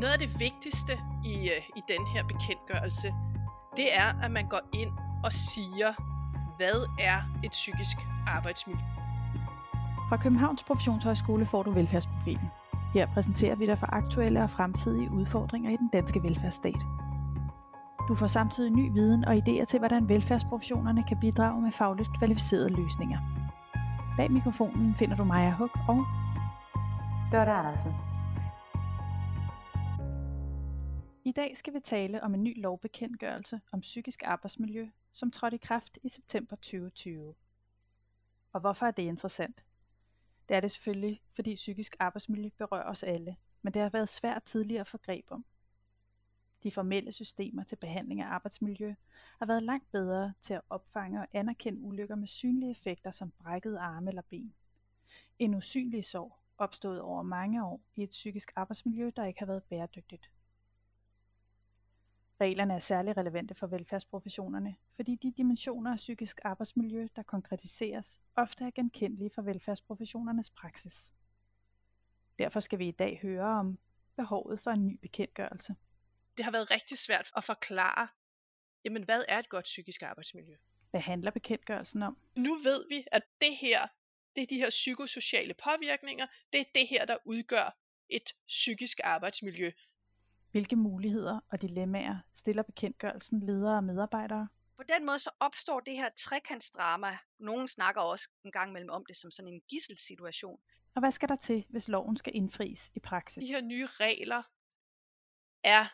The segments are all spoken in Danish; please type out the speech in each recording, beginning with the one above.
Noget af det vigtigste i, øh, i den her bekendtgørelse, det er, at man går ind og siger, hvad er et psykisk arbejdsmiljø? Fra Københavns Professionshøjskole får du velfærdsprofilen. Her præsenterer vi dig for aktuelle og fremtidige udfordringer i den danske velfærdsstat. Du får samtidig ny viden og idéer til, hvordan velfærdsprofessionerne kan bidrage med fagligt kvalificerede løsninger. Bag mikrofonen finder du Maja Huk og Lotte Andersen. I dag skal vi tale om en ny lovbekendtgørelse om psykisk arbejdsmiljø, som trådte i kraft i september 2020. Og hvorfor er det interessant? Det er det selvfølgelig, fordi psykisk arbejdsmiljø berører os alle, men det har været svært tidligere at få greb om. De formelle systemer til behandling af arbejdsmiljø har været langt bedre til at opfange og anerkende ulykker med synlige effekter som brækkede arme eller ben. En usynlig sorg opstået over mange år i et psykisk arbejdsmiljø, der ikke har været bæredygtigt. Reglerne er særlig relevante for velfærdsprofessionerne, fordi de dimensioner af psykisk arbejdsmiljø, der konkretiseres, ofte er genkendelige for velfærdsprofessionernes praksis. Derfor skal vi i dag høre om behovet for en ny bekendtgørelse. Det har været rigtig svært at forklare, jamen hvad er et godt psykisk arbejdsmiljø? Hvad handler bekendtgørelsen om? Nu ved vi, at det her, det er de her psykosociale påvirkninger, det er det her, der udgør et psykisk arbejdsmiljø. Hvilke muligheder og dilemmaer stiller bekendtgørelsen ledere og medarbejdere? På den måde så opstår det her trekantsdrama. Nogen snakker også en gang imellem om det som sådan en gisselsituation. Og hvad skal der til, hvis loven skal indfries i praksis? De her nye regler er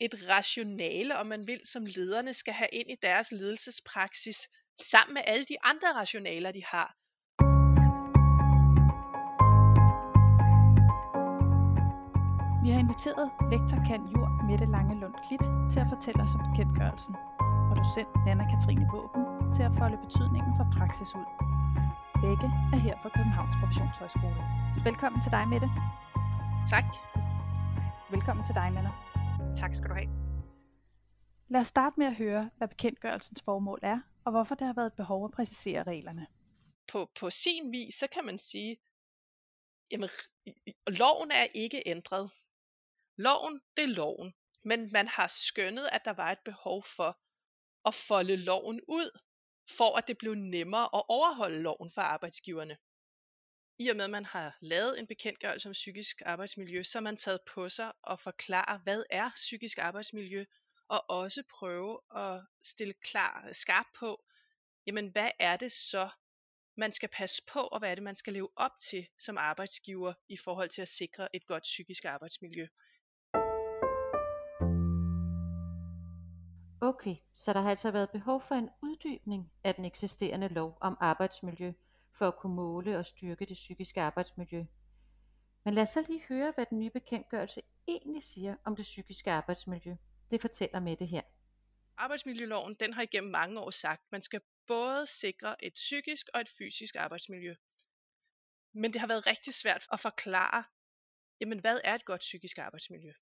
et rationale, om man vil, som lederne skal have ind i deres ledelsespraksis, sammen med alle de andre rationaler, de har. Inviteret lektor kan jur Mette Lange Lund Klit til at fortælle os om bekendtgørelsen, og docent Nana Katrine Våben til at folde betydningen for praksis ud. Begge er her fra Københavns Professionshøjskole. Velkommen til dig, Mette. Tak. Velkommen til dig, Nana. Tak skal du have. Lad os starte med at høre, hvad bekendtgørelsens formål er, og hvorfor der har været et behov at præcisere reglerne. På, på sin vis, så kan man sige, jamen, loven er ikke ændret. Loven, det er loven. Men man har skønnet, at der var et behov for at folde loven ud, for at det blev nemmere at overholde loven for arbejdsgiverne. I og med, at man har lavet en bekendtgørelse om psykisk arbejdsmiljø, så har man taget på sig at forklare, hvad er psykisk arbejdsmiljø, og også prøve at stille klar, skarp på, jamen hvad er det så, man skal passe på, og hvad er det, man skal leve op til som arbejdsgiver i forhold til at sikre et godt psykisk arbejdsmiljø. Okay, så der har altså været behov for en uddybning af den eksisterende lov om arbejdsmiljø, for at kunne måle og styrke det psykiske arbejdsmiljø. Men lad os så lige høre, hvad den nye bekendtgørelse egentlig siger om det psykiske arbejdsmiljø. Det fortæller med det her. Arbejdsmiljøloven den har igennem mange år sagt, at man skal både sikre et psykisk og et fysisk arbejdsmiljø. Men det har været rigtig svært at forklare, jamen hvad er et godt psykisk arbejdsmiljø?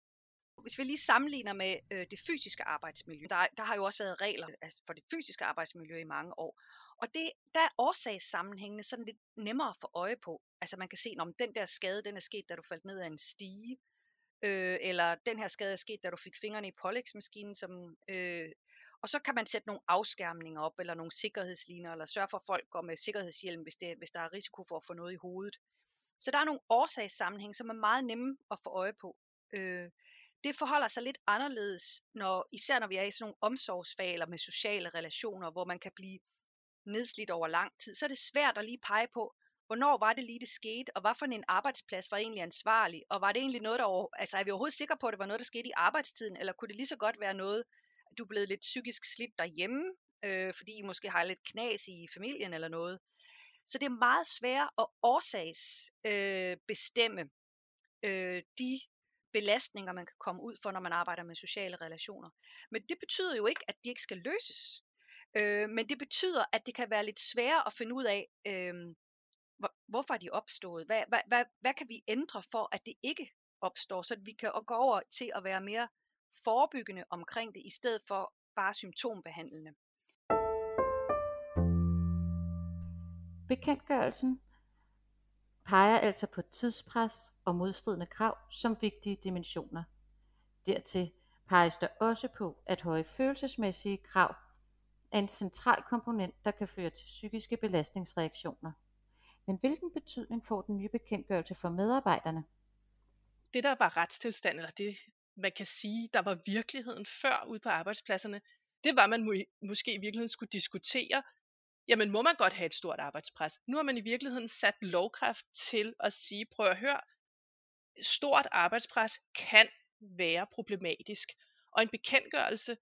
Hvis vi lige sammenligner med øh, det fysiske arbejdsmiljø, der, der har jo også været regler altså for det fysiske arbejdsmiljø i mange år. Og det, der er årsagssammenhængende sådan lidt nemmere at få øje på. Altså man kan se, om den der skade, den er sket, da du faldt ned af en stige, øh, eller den her skade er sket, da du fik fingrene i pålægsmaskinen, som, øh, og så kan man sætte nogle afskærmninger op, eller nogle sikkerhedsliner, eller sørge for, at folk går med sikkerhedshjelm, hvis, det, hvis der er risiko for at få noget i hovedet. Så der er nogle årsagssammenhæng, som er meget nemme at få øje på. Øh, det forholder sig lidt anderledes, når, især når vi er i sådan nogle omsorgsfag eller med sociale relationer, hvor man kan blive nedslidt over lang tid, så er det svært at lige pege på, hvornår var det lige, det skete, og hvad for en arbejdsplads var egentlig ansvarlig, og var det egentlig noget, der over, altså er vi overhovedet sikre på, at det var noget, der skete i arbejdstiden, eller kunne det lige så godt være noget, du er blevet lidt psykisk slidt derhjemme, øh, fordi I måske har lidt knas i familien eller noget. Så det er meget svært at årsagsbestemme øh, bestemme, øh, de belastninger, man kan komme ud for, når man arbejder med sociale relationer. Men det betyder jo ikke, at de ikke skal løses. Øh, men det betyder, at det kan være lidt sværere at finde ud af, øh, hvorfor er de opstået? Hvad, hvad, hvad, hvad kan vi ændre for, at det ikke opstår, så vi kan gå over til at være mere forebyggende omkring det, i stedet for bare symptombehandlende. Bekendtgørelsen peger altså på tidspres og modstridende krav som vigtige dimensioner. Dertil peges der også på, at høje følelsesmæssige krav er en central komponent, der kan føre til psykiske belastningsreaktioner. Men hvilken betydning får den nye bekendtgørelse for medarbejderne? Det, der var retstilstanden, eller det, man kan sige, der var virkeligheden før ude på arbejdspladserne, det var, at man må, måske i virkeligheden skulle diskutere, jamen må man godt have et stort arbejdspres? Nu har man i virkeligheden sat lovkraft til at sige, prøv at høre, stort arbejdspres kan være problematisk. Og en bekendtgørelse,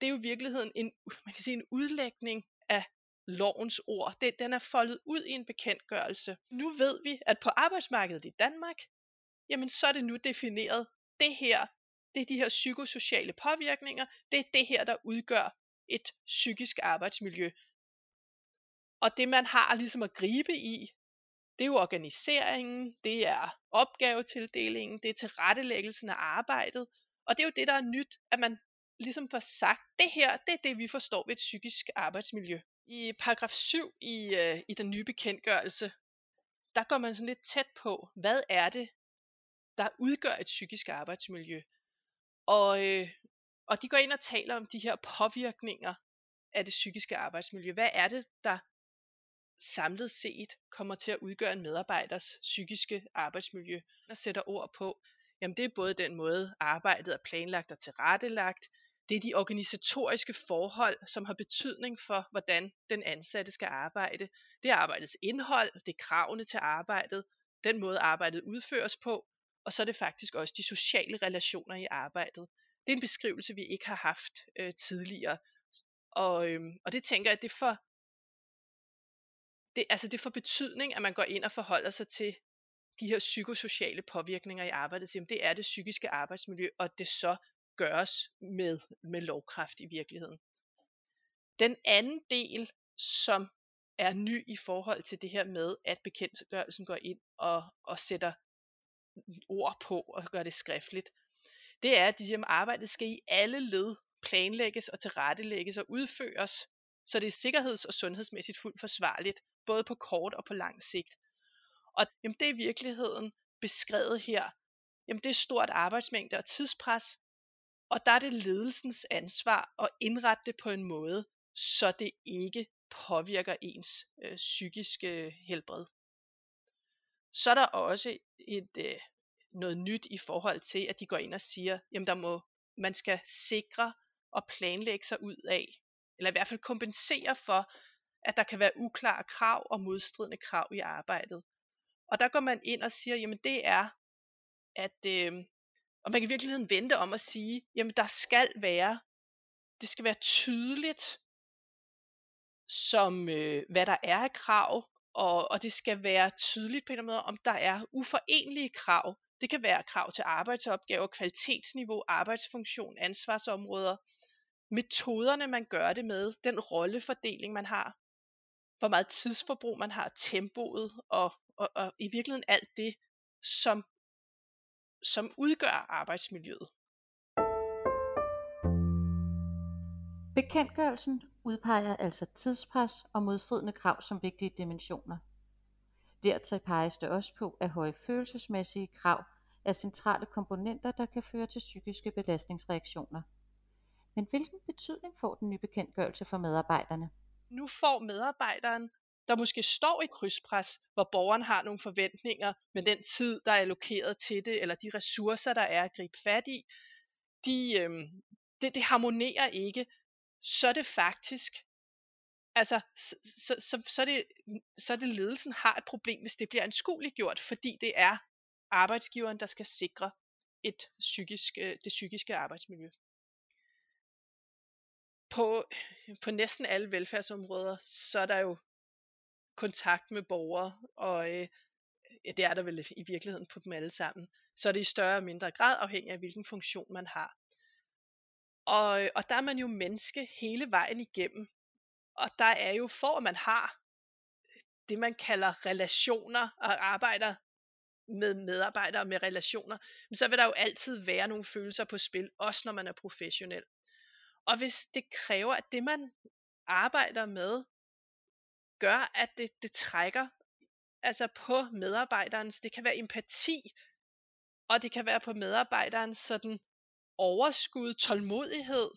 det er jo i virkeligheden en, man kan sige, en udlægning af lovens ord. Det, den er foldet ud i en bekendtgørelse. Nu ved vi, at på arbejdsmarkedet i Danmark, jamen så er det nu defineret, det her, det er de her psykosociale påvirkninger, det er det her, der udgør et psykisk arbejdsmiljø. Og det man har ligesom at gribe i, det er jo organiseringen, det er opgavetildelingen, det er tilrettelæggelsen af arbejdet, og det er jo det, der er nyt, at man ligesom får sagt, det her, det er det, vi forstår ved et psykisk arbejdsmiljø. I paragraf 7 i, øh, i den nye bekendtgørelse, der går man sådan lidt tæt på, hvad er det, der udgør et psykisk arbejdsmiljø. Og, øh, og de går ind og taler om de her påvirkninger af det psykiske arbejdsmiljø. Hvad er det, der samlet set kommer til at udgøre en medarbejders psykiske arbejdsmiljø? Og sætter ord på, jamen det er både den måde, arbejdet er planlagt og tilrettelagt, det er de organisatoriske forhold, som har betydning for, hvordan den ansatte skal arbejde. Det er arbejdets indhold, det er kravene til arbejdet, den måde arbejdet udføres på, og så er det faktisk også de sociale relationer i arbejdet. Det er en beskrivelse, vi ikke har haft øh, tidligere. Og, øhm, og det tænker jeg, det får, det, altså det får betydning, at man går ind og forholder sig til de her psykosociale påvirkninger i arbejdet. Jamen, det er det psykiske arbejdsmiljø, og det så gøres med, med lovkraft i virkeligheden. Den anden del, som er ny i forhold til det her med, at bekendtgørelsen går ind og, og sætter ord på og gør det skriftligt, det er, at de her arbejdet skal i alle led planlægges og tilrettelægges og udføres, så det er sikkerheds- og sundhedsmæssigt fuldt forsvarligt, både på kort og på lang sigt. Og jamen, det er i virkeligheden beskrevet her. Jamen, det er stort arbejdsmængde og tidspres, og der er det ledelsens ansvar at indrette det på en måde, så det ikke påvirker ens øh, psykiske helbred. Så er der også et, øh, noget nyt i forhold til, at de går ind og siger, jamen der må, man skal sikre og planlægge sig ud af, eller i hvert fald kompensere for, at der kan være uklare krav og modstridende krav i arbejdet. Og der går man ind og siger, jamen det er, at øh, og man kan i virkeligheden vente om at sige, jamen der skal være, det skal være tydeligt, som øh, hvad der er af krav, og, og det skal være tydeligt på en eller anden måde, om der er uforenelige krav. Det kan være krav til arbejdsopgaver, kvalitetsniveau, arbejdsfunktion, ansvarsområder, metoderne man gør det med, den rollefordeling man har, hvor meget tidsforbrug man har, tempoet og, og, og i virkeligheden alt det, som som udgør arbejdsmiljøet. Bekendtgørelsen udpeger altså tidspres og modstridende krav som vigtige dimensioner. Dertil peges det også på, at høje følelsesmæssige krav er centrale komponenter, der kan føre til psykiske belastningsreaktioner. Men hvilken betydning får den nye bekendtgørelse for medarbejderne? Nu får medarbejderen der måske står i krydspres, hvor borgeren har nogle forventninger med den tid, der er allokeret til det, eller de ressourcer, der er at gribe fat i, de, øh, det, det harmonerer ikke, så er det faktisk, altså, så, så, så, så, er det, så er det ledelsen har et problem, hvis det bliver anskueligt gjort, fordi det er arbejdsgiveren, der skal sikre et psykisk, øh, det psykiske arbejdsmiljø. På, på næsten alle velfærdsområder, så er der jo kontakt med borgere, og øh, ja, det er der vel i virkeligheden på dem alle sammen. Så er det i større og mindre grad afhængig af, hvilken funktion man har. Og, og der er man jo menneske hele vejen igennem. Og der er jo, for at man har det, man kalder relationer, og arbejder med medarbejdere med relationer, så vil der jo altid være nogle følelser på spil, også når man er professionel. Og hvis det kræver, at det man arbejder med, gør, at det, det trækker altså på medarbejderens, det kan være empati, og det kan være på medarbejderens sådan overskud, tålmodighed,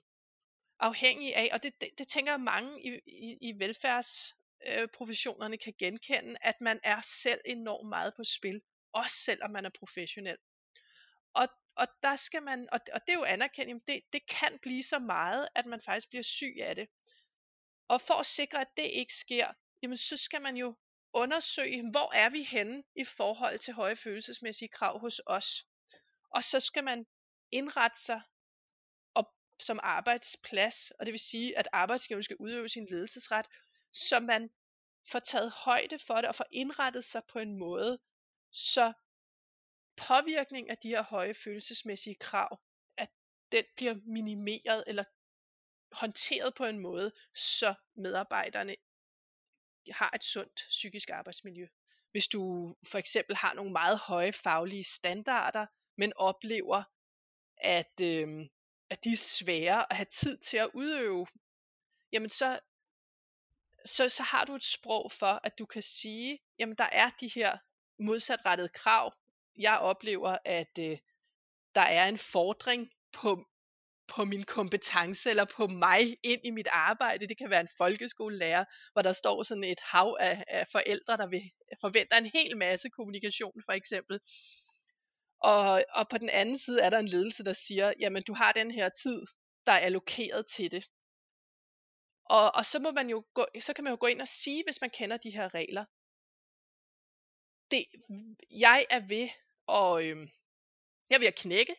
afhængig af, og det, det, det tænker jeg mange i, i, i velfærdsprofessionerne øh, kan genkende, at man er selv enormt meget på spil, også selvom man er professionel. Og, og der skal man, og, og det er jo anerkendt, det, det kan blive så meget, at man faktisk bliver syg af det. Og for at sikre, at det ikke sker, jamen så skal man jo undersøge, hvor er vi henne i forhold til høje følelsesmæssige krav hos os. Og så skal man indrette sig op som arbejdsplads, og det vil sige, at arbejdsgiveren skal udøve sin ledelsesret, så man får taget højde for det og får indrettet sig på en måde, så påvirkning af de her høje følelsesmæssige krav, at den bliver minimeret eller håndteret på en måde, så medarbejderne har et sundt psykisk arbejdsmiljø. Hvis du for eksempel har nogle meget høje faglige standarder, men oplever, at, øh, at de er svære at have tid til at udøve, jamen så, så, så har du et sprog for, at du kan sige, jamen der er de her modsatrettede krav. Jeg oplever, at øh, der er en fordring på på min kompetence eller på mig ind i mit arbejde. Det kan være en folkeskolelærer, hvor der står sådan et hav af, af forældre, der vil, forventer en hel masse kommunikation for eksempel. Og, og på den anden side er der en ledelse, der siger, jamen du har den her tid, der er allokeret til det. Og, og så, må man jo gå, så kan man jo gå ind og sige, hvis man kender de her regler. Det, jeg er ved og øh, jeg vil knække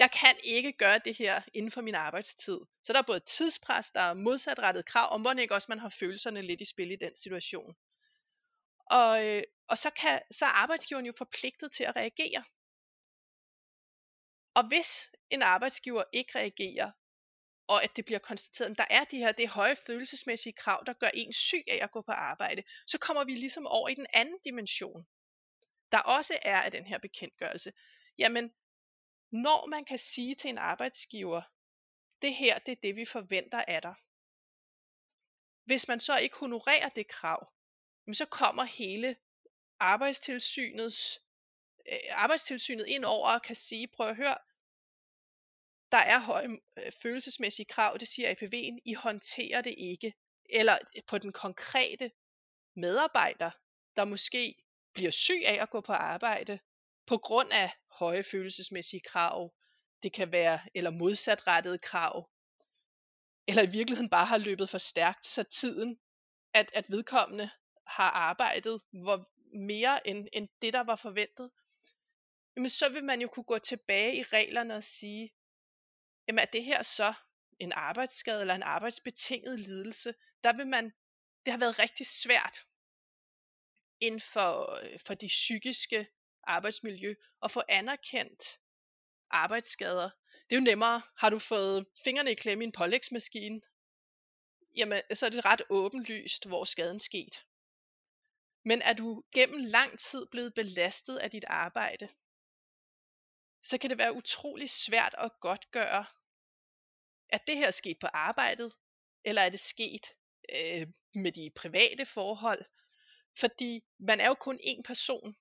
jeg kan ikke gøre det her inden for min arbejdstid. Så der er både tidspres, der er modsatrettet krav, og må ikke også man har følelserne lidt i spil i den situation. Og, øh, og så, kan, så er arbejdsgiveren jo forpligtet til at reagere. Og hvis en arbejdsgiver ikke reagerer, og at det bliver konstateret, at der er de her det høje følelsesmæssige krav, der gør en syg af at gå på arbejde, så kommer vi ligesom over i den anden dimension, der også er af den her bekendtgørelse. Jamen, når man kan sige til en arbejdsgiver, det her det er det, vi forventer af dig. Hvis man så ikke honorerer det krav, så kommer hele arbejdstilsynets øh, arbejdstilsynet ind over og kan sige, prøv at høre, der er høje øh, følelsesmæssige krav, det siger APV'en, I håndterer det ikke. Eller øh, på den konkrete medarbejder, der måske bliver syg af at gå på arbejde, på grund af høje følelsesmæssige krav, det kan være, eller modsatrettede krav, eller i virkeligheden bare har løbet for stærkt, så tiden, at, at vedkommende har arbejdet hvor mere end, end det, der var forventet, jamen så vil man jo kunne gå tilbage i reglerne og sige, jamen er det her så en arbejdsskade eller en arbejdsbetinget lidelse, der vil man, det har været rigtig svært inden for, øh, for de psykiske arbejdsmiljø og få anerkendt arbejdsskader. Det er jo nemmere. Har du fået fingrene i klemme i en pålægsmaskine, jamen så er det ret åbenlyst, hvor skaden skete. Men er du gennem lang tid blevet belastet af dit arbejde, så kan det være utrolig svært at godtgøre, at det her er sket på arbejdet, eller er det sket øh, med de private forhold. Fordi man er jo kun én person,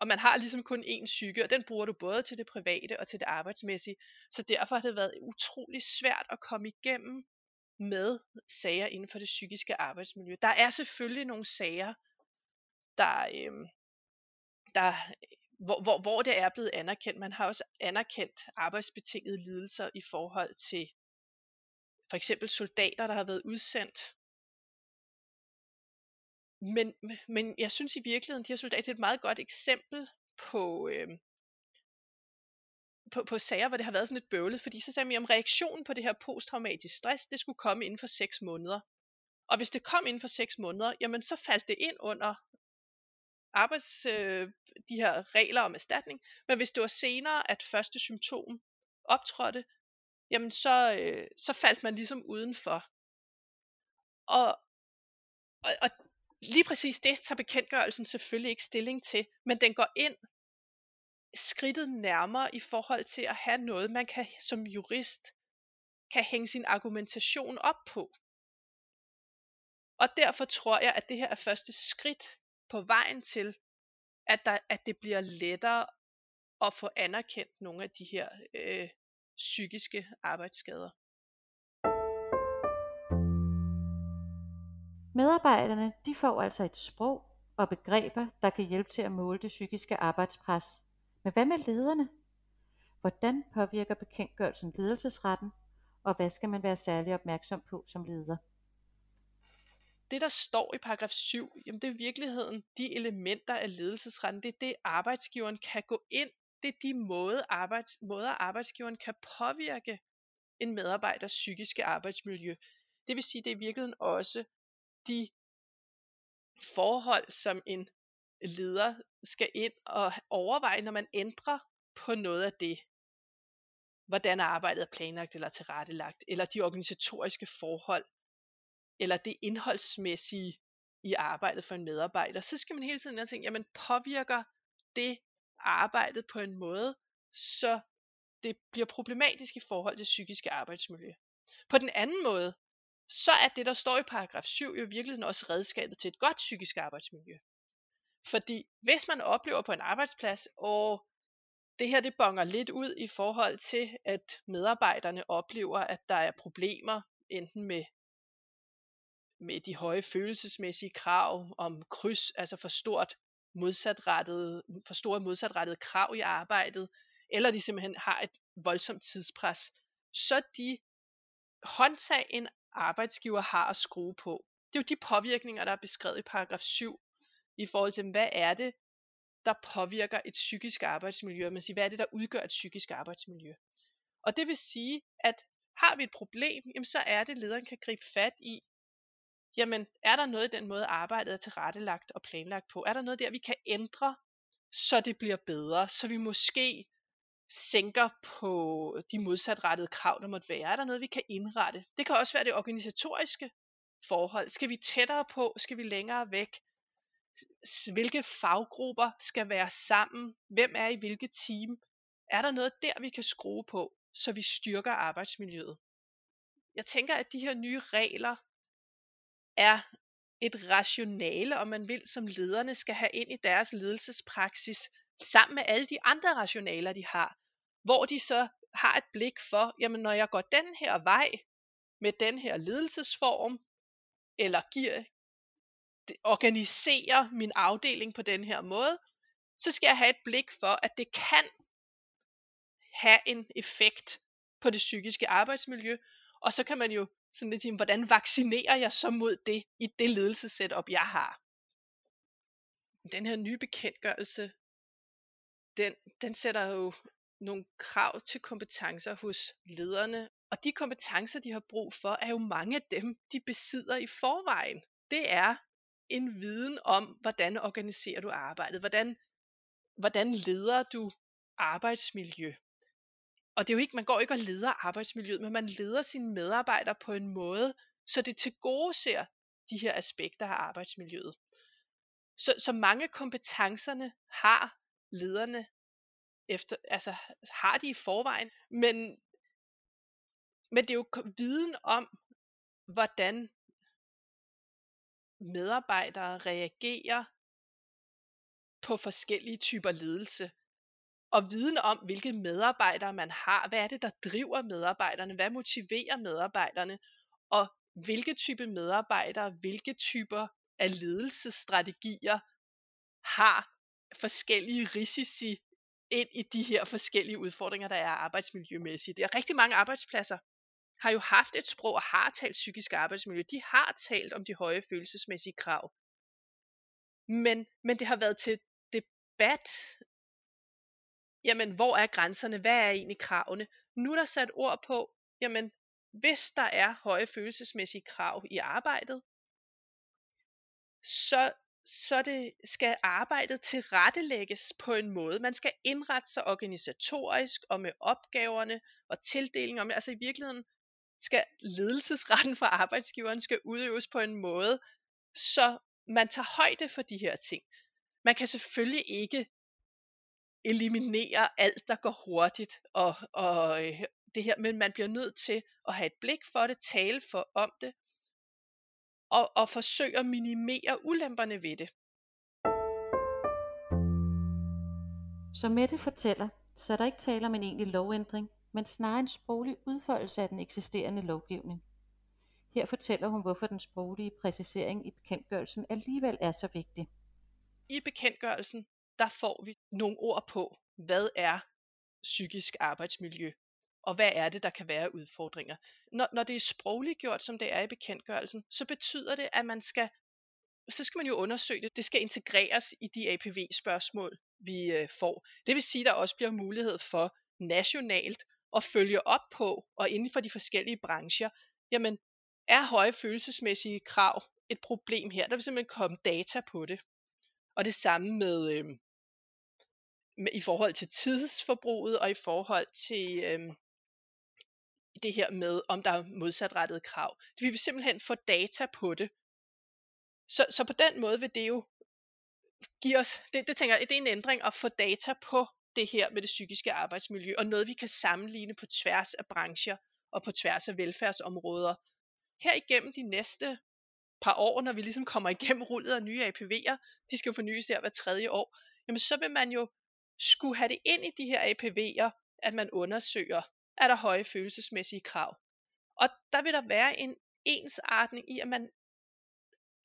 og man har ligesom kun én psyke, og den bruger du både til det private og til det arbejdsmæssige. Så derfor har det været utrolig svært at komme igennem med sager inden for det psykiske arbejdsmiljø. Der er selvfølgelig nogle sager, der, øh, der hvor, hvor, hvor det er blevet anerkendt. Man har også anerkendt arbejdsbetingede lidelser i forhold til for eksempel soldater, der har været udsendt men, men jeg synes i virkeligheden, de her soldater er et meget godt eksempel på, øh, på, på sager, hvor det har været sådan lidt bøvlet, fordi så sagde vi om reaktionen på det her posttraumatisk stress, det skulle komme inden for 6 måneder. Og hvis det kom inden for 6 måneder, jamen så faldt det ind under arbejds, øh, de her regler om erstatning. Men hvis det var senere, at første symptom optrådte, jamen så, øh, så faldt man ligesom udenfor. Og, og, og lige præcis det tager bekendtgørelsen selvfølgelig ikke stilling til, men den går ind skridtet nærmere i forhold til at have noget, man kan som jurist kan hænge sin argumentation op på. Og derfor tror jeg, at det her er første skridt på vejen til, at, der, at det bliver lettere at få anerkendt nogle af de her øh, psykiske arbejdsskader. Medarbejderne de får altså et sprog og begreber, der kan hjælpe til at måle det psykiske arbejdspres. Men hvad med lederne? Hvordan påvirker bekendtgørelsen ledelsesretten, og hvad skal man være særlig opmærksom på som leder? Det, der står i paragraf 7, jamen det er i virkeligheden de elementer af ledelsesretten. Det er det, arbejdsgiveren kan gå ind. Det er de måder, arbejds, måder arbejdsgiveren kan påvirke en medarbejders psykiske arbejdsmiljø. Det vil sige, det er i virkeligheden også de forhold, som en leder skal ind og overveje, når man ændrer på noget af det. Hvordan arbejdet er planlagt eller tilrettelagt, eller de organisatoriske forhold, eller det indholdsmæssige i arbejdet for en medarbejder, så skal man hele tiden tænke, jamen påvirker det arbejdet på en måde, så det bliver problematisk i forhold til psykiske arbejdsmiljø. På den anden måde, så er det, der står i paragraf 7, jo i virkeligheden også redskabet til et godt psykisk arbejdsmiljø. Fordi hvis man oplever på en arbejdsplads, og det her det bonger lidt ud i forhold til, at medarbejderne oplever, at der er problemer, enten med, med de høje følelsesmæssige krav om kryds, altså for stort modsatrettet, for store modsatrettede krav i arbejdet, eller de simpelthen har et voldsomt tidspres, så de håndtag en arbejdsgiver har at skrue på. Det er jo de påvirkninger, der er beskrevet i paragraf 7, i forhold til, hvad er det, der påvirker et psykisk arbejdsmiljø, man siger, hvad er det, der udgør et psykisk arbejdsmiljø. Og det vil sige, at har vi et problem, jamen så er det, lederen kan gribe fat i, jamen er der noget i den måde, arbejdet er tilrettelagt og planlagt på? Er der noget der, vi kan ændre, så det bliver bedre, så vi måske sænker på de modsatrettede krav, der måtte være? Er der noget, vi kan indrette? Det kan også være det organisatoriske forhold. Skal vi tættere på? Skal vi længere væk? Hvilke faggrupper skal være sammen? Hvem er i hvilket team? Er der noget der, vi kan skrue på, så vi styrker arbejdsmiljøet? Jeg tænker, at de her nye regler er et rationale, om man vil, som lederne skal have ind i deres ledelsespraksis, sammen med alle de andre rationaler, de har, hvor de så har et blik for, jamen når jeg går den her vej med den her ledelsesform, eller giver, organiserer min afdeling på den her måde, så skal jeg have et blik for, at det kan have en effekt på det psykiske arbejdsmiljø, og så kan man jo sådan lidt sige, hvordan vaccinerer jeg så mod det i det ledelsessetup, jeg har. Den her nye bekendtgørelse den, den sætter jo nogle krav til kompetencer hos lederne, og de kompetencer, de har brug for, er jo mange af dem, de besidder i forvejen. Det er en viden om, hvordan organiserer du arbejdet, hvordan, hvordan leder du arbejdsmiljø. Og det er jo ikke, man går ikke og leder arbejdsmiljøet, men man leder sine medarbejdere på en måde, så det til gode ser de her aspekter af arbejdsmiljøet. Så, så mange kompetencerne har lederne efter, altså har de i forvejen, men, men det er jo viden om, hvordan medarbejdere reagerer på forskellige typer ledelse. Og viden om, hvilke medarbejdere man har. Hvad er det, der driver medarbejderne? Hvad motiverer medarbejderne? Og hvilke type medarbejdere, hvilke typer af ledelsesstrategier har forskellige risici ind i de her forskellige udfordringer, der er arbejdsmiljømæssigt. Der er rigtig mange arbejdspladser har jo haft et sprog og har talt psykisk arbejdsmiljø. De har talt om de høje følelsesmæssige krav. Men, men det har været til debat. Jamen, hvor er grænserne? Hvad er egentlig kravene? Nu er der sat ord på, jamen, hvis der er høje følelsesmæssige krav i arbejdet, så så det skal arbejdet tilrettelægges på en måde. Man skal indrette sig organisatorisk og med opgaverne og tildelingen om. Altså i virkeligheden skal ledelsesretten for arbejdsgiveren skal udøves på en måde, så man tager højde for de her ting. Man kan selvfølgelig ikke eliminere alt, der går hurtigt, og, og øh, det her, men man bliver nødt til at have et blik for det, tale for om det, og, og forsøge at minimere ulemperne ved det. Som Mette fortæller, så er der ikke tale om en egentlig lovændring, men snarere en sproglig udfoldelse af den eksisterende lovgivning. Her fortæller hun, hvorfor den sproglige præcisering i bekendtgørelsen alligevel er så vigtig. I bekendtgørelsen, der får vi nogle ord på, hvad er psykisk arbejdsmiljø, og hvad er det, der kan være udfordringer. Når, når det er sprogligt gjort, som det er i bekendtgørelsen, så betyder det, at man skal så skal man jo undersøge det. Det skal integreres i de APV-spørgsmål, vi øh, får. Det vil sige, at der også bliver mulighed for nationalt at følge op på, og inden for de forskellige brancher, jamen, er høje følelsesmæssige krav et problem her? Der vil simpelthen komme data på det. Og det samme med, øh, med i forhold til tidsforbruget, og i forhold til øh, det her med, om der er modsatrettede krav. Vi vil simpelthen få data på det, så, så på den måde vil det jo give os, det, det tænker jeg, det er en ændring at få data på det her med det psykiske arbejdsmiljø, og noget vi kan sammenligne på tværs af brancher og på tværs af velfærdsområder. Her igennem de næste par år, når vi ligesom kommer igennem rullet af nye APV'er, de skal fornyes der hver tredje år, jamen så vil man jo skulle have det ind i de her APV'er, at man undersøger, er der høje følelsesmæssige krav. Og der vil der være en ensartning i, at man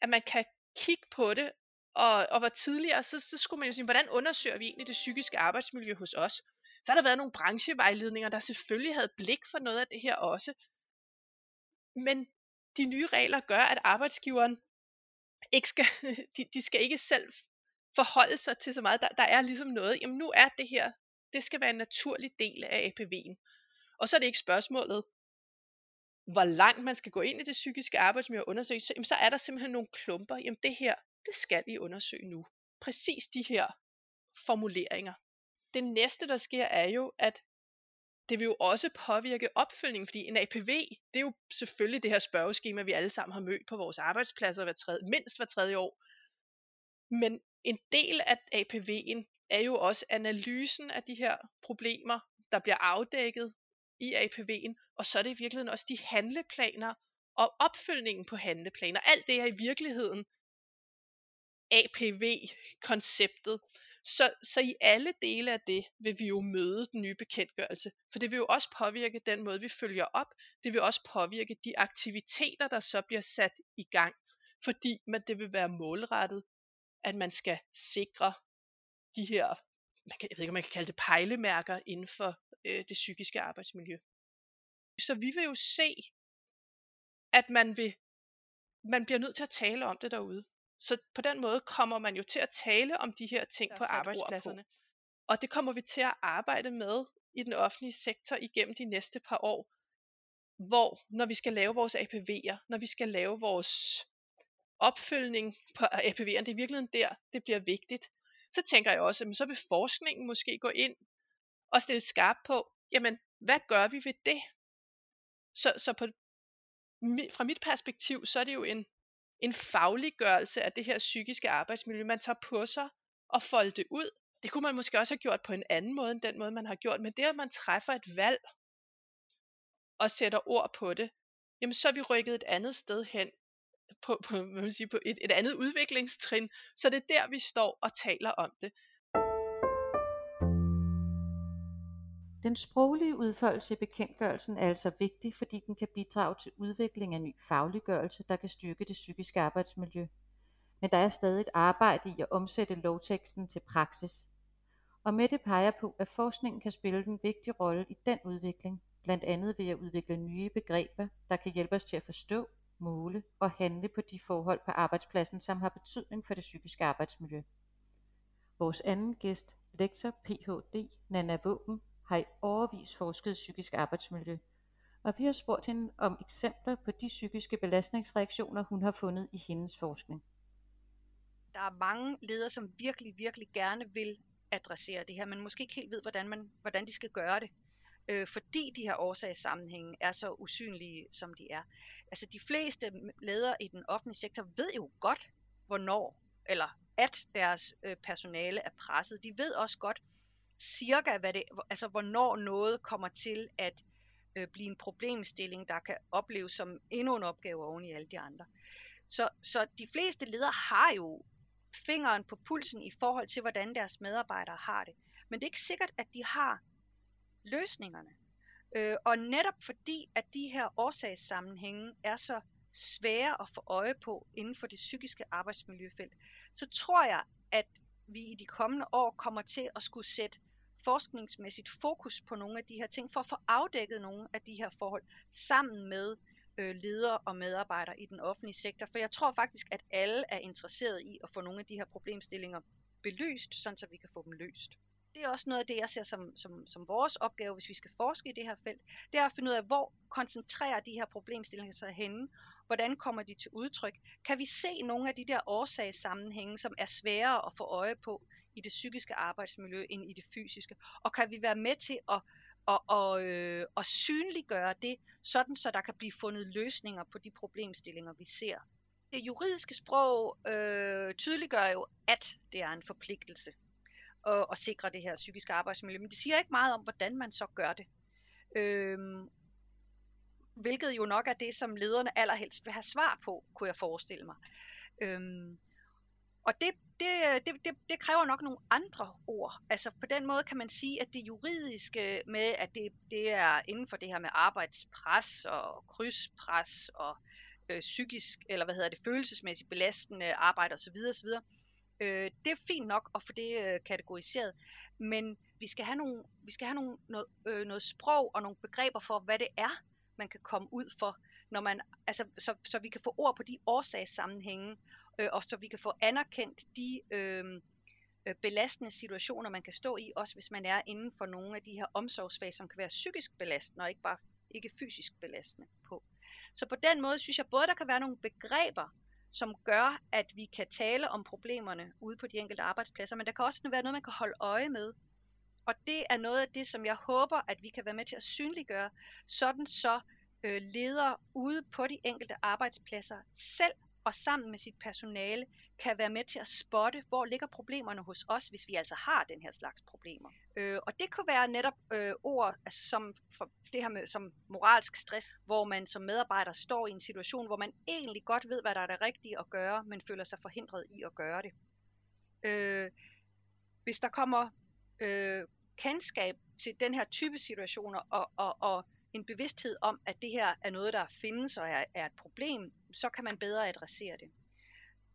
at man kan kigge på det, og, og var tidligere, så, så skulle man jo sige, hvordan undersøger vi egentlig det psykiske arbejdsmiljø hos os? Så har der været nogle branchevejledninger, der selvfølgelig havde blik for noget af det her også. Men de nye regler gør, at arbejdsgiveren ikke skal, de, de skal ikke selv forholde sig til så meget. Der, der er ligesom noget, jamen nu er det her, det skal være en naturlig del af APV'en. Og så er det ikke spørgsmålet, hvor langt man skal gå ind i det psykiske arbejdsmiljø og undersøge, så, jamen, så er der simpelthen nogle klumper. Jamen det her, det skal I undersøge nu. Præcis de her formuleringer. Det næste, der sker, er jo, at det vil jo også påvirke opfølgningen, fordi en APV, det er jo selvfølgelig det her spørgeskema, vi alle sammen har mødt på vores arbejdspladser hver tredje, mindst hver tredje år. Men en del af APV'en er jo også analysen af de her problemer, der bliver afdækket i APV'en, og så er det i virkeligheden også de handleplaner og opfølgningen på handleplaner. Alt det er i virkeligheden APV-konceptet. Så, så i alle dele af det vil vi jo møde den nye bekendtgørelse, for det vil jo også påvirke den måde, vi følger op. Det vil også påvirke de aktiviteter, der så bliver sat i gang, fordi man, det vil være målrettet, at man skal sikre de her, man kan, jeg ved ikke, om man kan kalde det pejlemærker inden for øh, det psykiske arbejdsmiljø. Så vi vil jo se, at man vil man bliver nødt til at tale om det derude. Så på den måde kommer man jo til at tale om de her ting på arbejdspladserne. På. Og det kommer vi til at arbejde med i den offentlige sektor igennem de næste par år, hvor når vi skal lave vores APV'er, når vi skal lave vores opfølgning på APV'erne, det er virkelig der, det bliver vigtigt. Så tænker jeg også, at så vil forskningen måske gå ind og stille skarp på, jamen, hvad gør vi ved det? Så, så på, fra mit perspektiv, så er det jo en, en fagliggørelse af det her psykiske arbejdsmiljø, man tager på sig og folde det ud. Det kunne man måske også have gjort på en anden måde, end den måde, man har gjort. Men det, at man træffer et valg og sætter ord på det, jamen så er vi rykket et andet sted hen på, på, hvad man sige, på et, et andet udviklingstrin. Så det er der, vi står og taler om det. Den sproglige udfoldelse i bekendtgørelsen er altså vigtig, fordi den kan bidrage til udvikling af ny fagliggørelse, der kan styrke det psykiske arbejdsmiljø. Men der er stadig et arbejde i at omsætte lovteksten til praksis. Og med det peger på, at forskningen kan spille en vigtig rolle i den udvikling, blandt andet ved at udvikle nye begreber, der kan hjælpe os til at forstå, måle og handle på de forhold på arbejdspladsen, som har betydning for det psykiske arbejdsmiljø. Vores anden gæst, lektor Ph.D. Nana Våben, har i overvis forsket psykisk arbejdsmiljø, og vi har spurgt hende om eksempler på de psykiske belastningsreaktioner, hun har fundet i hendes forskning. Der er mange ledere, som virkelig, virkelig gerne vil adressere det her, men måske ikke helt ved, hvordan, man, hvordan de skal gøre det. Øh, fordi de her årsagssammenhænge er så usynlige, som de er. Altså de fleste ledere i den offentlige sektor ved jo godt, hvornår, eller at deres øh, personale er presset. De ved også godt, cirka, hvad det, altså hvornår noget kommer til at øh, blive en problemstilling, der kan opleves som endnu en opgave oven i alle de andre. Så, så de fleste ledere har jo fingeren på pulsen i forhold til, hvordan deres medarbejdere har det. Men det er ikke sikkert, at de har løsningerne. Øh, og netop fordi, at de her årsagssammenhænge er så svære at få øje på inden for det psykiske arbejdsmiljøfelt, så tror jeg, at vi i de kommende år kommer til at skulle sætte forskningsmæssigt fokus på nogle af de her ting, for at få afdækket nogle af de her forhold sammen med øh, ledere og medarbejdere i den offentlige sektor. For jeg tror faktisk, at alle er interesseret i at få nogle af de her problemstillinger belyst, sådan så vi kan få dem løst. Det er også noget af det, jeg ser som, som, som vores opgave, hvis vi skal forske i det her felt. Det er at finde ud af, hvor koncentrerer de her problemstillinger sig henne, Hvordan kommer de til udtryk? Kan vi se nogle af de der årsagssammenhænge, som er sværere at få øje på i det psykiske arbejdsmiljø end i det fysiske? Og kan vi være med til at, at, at, øh, at synliggøre det, sådan så der kan blive fundet løsninger på de problemstillinger, vi ser? Det juridiske sprog øh, tydeliggør jo, at det er en forpligtelse og, og sikre det her psykiske arbejdsmiljø, men det siger ikke meget om, hvordan man så gør det. Øhm, hvilket jo nok er det, som lederne allerhelst vil have svar på, kunne jeg forestille mig. Øhm, og det, det, det, det, det kræver nok nogle andre ord. Altså på den måde kan man sige, at det juridiske med, at det, det er inden for det her med arbejdspres og krydspres og øh, psykisk, eller hvad hedder det, følelsesmæssigt belastende arbejde osv. osv. Øh, det er fint nok at få det øh, kategoriseret, men vi skal have, nogle, vi skal have nogle, noget, øh, noget sprog og nogle begreber for, hvad det er, man kan komme ud for, når man, altså, så, så vi kan få ord på de årsagssammenhænge, øh, og så vi kan få anerkendt de øhm, øh, belastende situationer, man kan stå i, også hvis man er inden for nogle af de her omsorgsfag, som kan være psykisk belastende, og ikke bare ikke fysisk belastende på. Så på den måde synes jeg både, der kan være nogle begreber, som gør, at vi kan tale om problemerne ude på de enkelte arbejdspladser, men der kan også være noget, man kan holde øje med, og det er noget af det, som jeg håber, at vi kan være med til at synliggøre, sådan så øh, ledere ude på de enkelte arbejdspladser selv og sammen med sit personale kan være med til at spotte, hvor ligger problemerne hos os, hvis vi altså har den her slags problemer. Øh, og det kan være netop øh, ord altså som for det her med som moralsk stress, hvor man som medarbejder står i en situation, hvor man egentlig godt ved, hvad der er det rigtige at gøre, men føler sig forhindret i at gøre det. Øh, hvis der kommer øh, kendskab til den her type situationer og, og, og en bevidsthed om, at det her er noget, der findes og er, er et problem, så kan man bedre adressere det.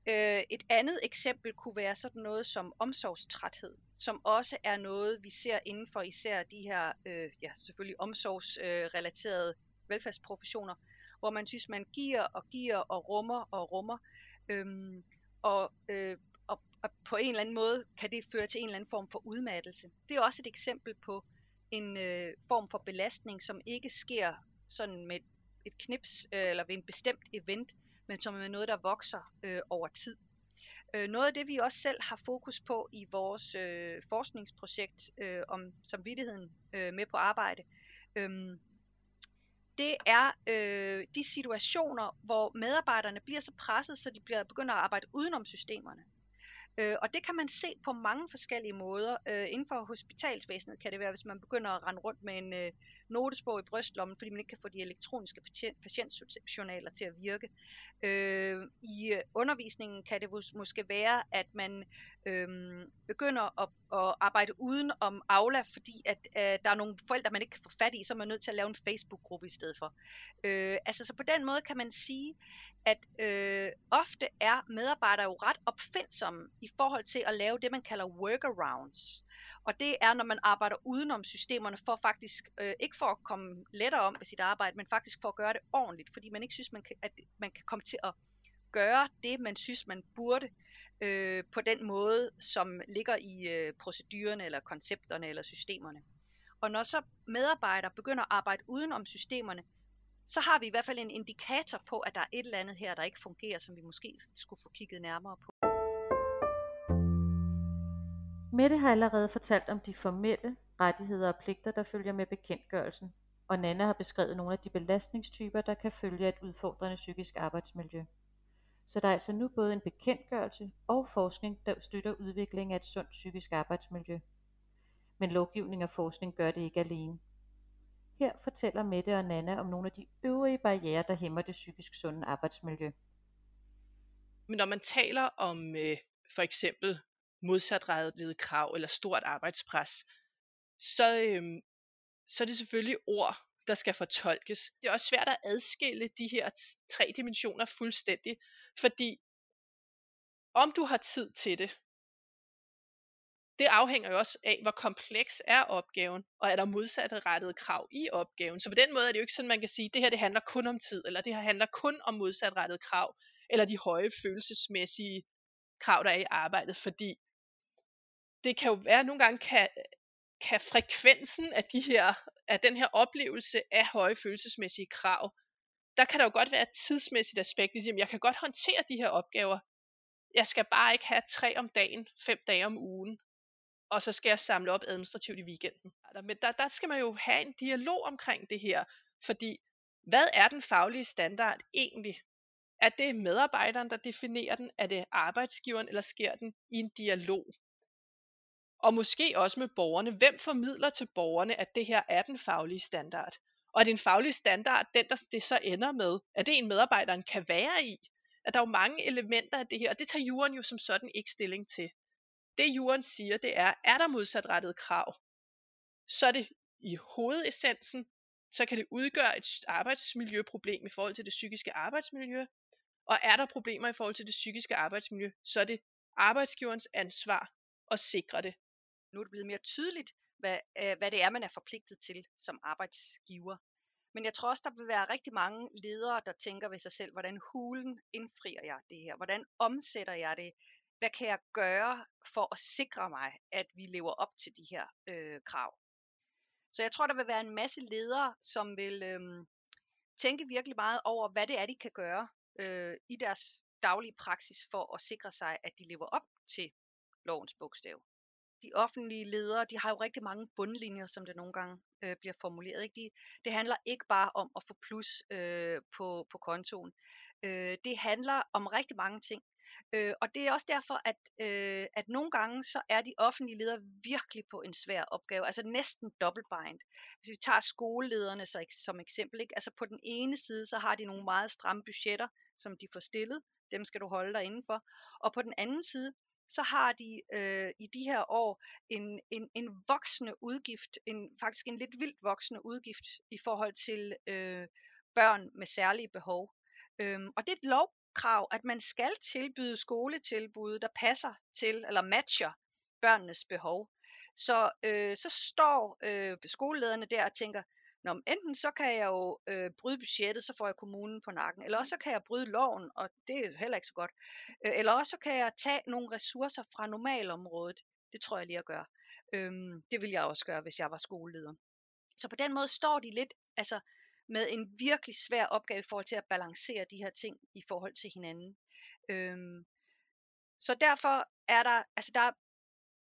Øh, et andet eksempel kunne være sådan noget som omsorgstræthed, som også er noget, vi ser inden for især de her, øh, ja selvfølgelig omsorgsrelaterede øh, velfærdsprofessioner, hvor man synes, man giver og giver og rummer og rummer. Øhm, og øh, og på en eller anden måde kan det føre til en eller anden form for udmattelse. Det er også et eksempel på en øh, form for belastning, som ikke sker sådan med et knips øh, eller ved en bestemt event, men som er noget, der vokser øh, over tid. Øh, noget af det, vi også selv har fokus på i vores øh, forskningsprojekt øh, om samvittigheden øh, med på arbejde, øh, det er øh, de situationer, hvor medarbejderne bliver så presset, så de bliver begynder at arbejde udenom systemerne. Øh, og det kan man se på mange forskellige måder. Øh, inden for hospitalsvæsenet kan det være, hvis man begynder at rende rundt med en øh, notesbog i brystlommen, fordi man ikke kan få de elektroniske patient, patientjournaler til at virke. Øh, I øh, undervisningen kan det måske være, at man øh, begynder at, at arbejde uden om Aula, fordi at øh, der er nogle forældre, man ikke kan få fat i, så er man nødt til at lave en Facebook-gruppe i stedet for. Øh, altså så på den måde kan man sige, at øh, ofte er medarbejdere jo ret opfindsomme i forhold til at lave det, man kalder workarounds. Og det er, når man arbejder udenom systemerne, for faktisk, øh, ikke for at komme lettere om med sit arbejde, men faktisk for at gøre det ordentligt, fordi man ikke synes, man kan, at man kan komme til at gøre det, man synes, man burde, øh, på den måde, som ligger i øh, procedurerne, eller koncepterne, eller systemerne. Og når så medarbejdere begynder at arbejde udenom systemerne, så har vi i hvert fald en indikator på, at der er et eller andet her, der ikke fungerer, som vi måske skulle få kigget nærmere på. Mette har allerede fortalt om de formelle rettigheder og pligter, der følger med bekendtgørelsen, og Nana har beskrevet nogle af de belastningstyper, der kan følge af et udfordrende psykisk arbejdsmiljø. Så der er altså nu både en bekendtgørelse og forskning, der støtter udviklingen af et sundt psykisk arbejdsmiljø. Men lovgivning og forskning gør det ikke alene. Her fortæller Mette og Nana om nogle af de øvrige barriere, der hæmmer det psykisk sunde arbejdsmiljø. Men når man taler om øh, for eksempel modsatrettede krav eller stort arbejdspres, så, øhm, så er det selvfølgelig ord, der skal fortolkes. Det er også svært at adskille de her tre dimensioner fuldstændig, fordi om du har tid til det, det afhænger jo også af, hvor kompleks er opgaven, og er der modsatte rettede krav i opgaven. Så på den måde er det jo ikke sådan, man kan sige, at det her det handler kun om tid, eller det her handler kun om modsatrettede krav, eller de høje følelsesmæssige krav, der er i arbejdet, fordi det kan jo være, at nogle gange kan, kan frekvensen af, de her, af den her oplevelse af høje følelsesmæssige krav, der kan der jo godt være et tidsmæssigt aspekt, ligesom jeg kan godt håndtere de her opgaver, jeg skal bare ikke have tre om dagen, fem dage om ugen, og så skal jeg samle op administrativt i weekenden. Men der, der skal man jo have en dialog omkring det her, fordi hvad er den faglige standard egentlig? Er det medarbejderen, der definerer den? Er det arbejdsgiveren, eller sker den i en dialog? Og måske også med borgerne. Hvem formidler til borgerne, at det her er den faglige standard? Og er det en faglig standard, den der det så ender med? Er det en medarbejderen kan være i? At der er jo mange elementer af det her, og det tager juren jo som sådan ikke stilling til. Det juren siger, det er, er der modsatrettet krav, så er det i hovedessensen, så kan det udgøre et arbejdsmiljøproblem i forhold til det psykiske arbejdsmiljø, og er der problemer i forhold til det psykiske arbejdsmiljø, så er det arbejdsgiverens ansvar at sikre det. Nu er det blevet mere tydeligt, hvad, øh, hvad det er, man er forpligtet til som arbejdsgiver. Men jeg tror også, der vil være rigtig mange ledere, der tænker ved sig selv, hvordan hulen indfrier jeg det her? Hvordan omsætter jeg det? Hvad kan jeg gøre for at sikre mig, at vi lever op til de her øh, krav? Så jeg tror, der vil være en masse ledere, som vil øh, tænke virkelig meget over, hvad det er, de kan gøre øh, i deres daglige praksis for at sikre sig, at de lever op til lovens bogstav. De offentlige ledere, de har jo rigtig mange bundlinjer, som det nogle gange øh, bliver formuleret. Ikke? De, det handler ikke bare om at få plus øh, på, på kontoen. Øh, det handler om rigtig mange ting. Øh, og det er også derfor, at, øh, at nogle gange så er de offentlige ledere virkelig på en svær opgave, altså næsten dobbeltbind. Hvis vi tager skolelederne så, som eksempel, ikke? altså på den ene side, så har de nogle meget stramme budgetter, som de får stillet, dem skal du holde dig indenfor, og på den anden side, så har de øh, i de her år en, en, en voksende udgift, en, faktisk en lidt vildt voksende udgift i forhold til øh, børn med særlige behov. Øhm, og det er et lovkrav, at man skal tilbyde skoletilbud, der passer til eller matcher børnenes behov. Så, øh, så står øh, skolelederne der og tænker, Nå, men enten så kan jeg jo øh, bryde budgettet, så får jeg kommunen på nakken, eller også så kan jeg bryde loven, og det er heller ikke så godt. Øh, eller også så kan jeg tage nogle ressourcer fra normalområdet. Det tror jeg lige at gøre. Øhm, det vil jeg også gøre, hvis jeg var skoleleder. Så på den måde står de lidt altså, med en virkelig svær opgave i forhold til at balancere de her ting i forhold til hinanden. Øhm, så derfor er der, altså der,